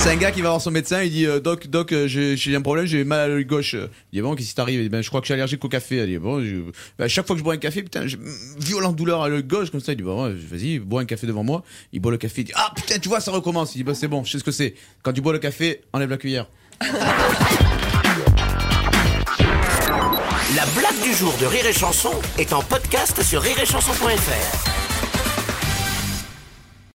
C'est un gars qui va voir son médecin, il dit euh, Doc, doc, euh, j'ai un problème, j'ai mal à l'œil gauche. Il dit Bon, qu'est-ce qui t'arrive? Ben, je crois que je suis allergique au café. Il dit Bon, je- ben, à chaque fois que je bois un café, putain, j'ai violente douleur à l'œil gauche, comme ça. Il dit Bon, vas-y, bois un café devant moi. Il boit le café, il dit Ah putain, tu vois, ça recommence. Il dit Bah, c'est bon, je sais ce que c'est. Quand tu bois le café, enlève la cuillère. La blague du jour de Rire et Chanson est en podcast sur rireetchanson.fr.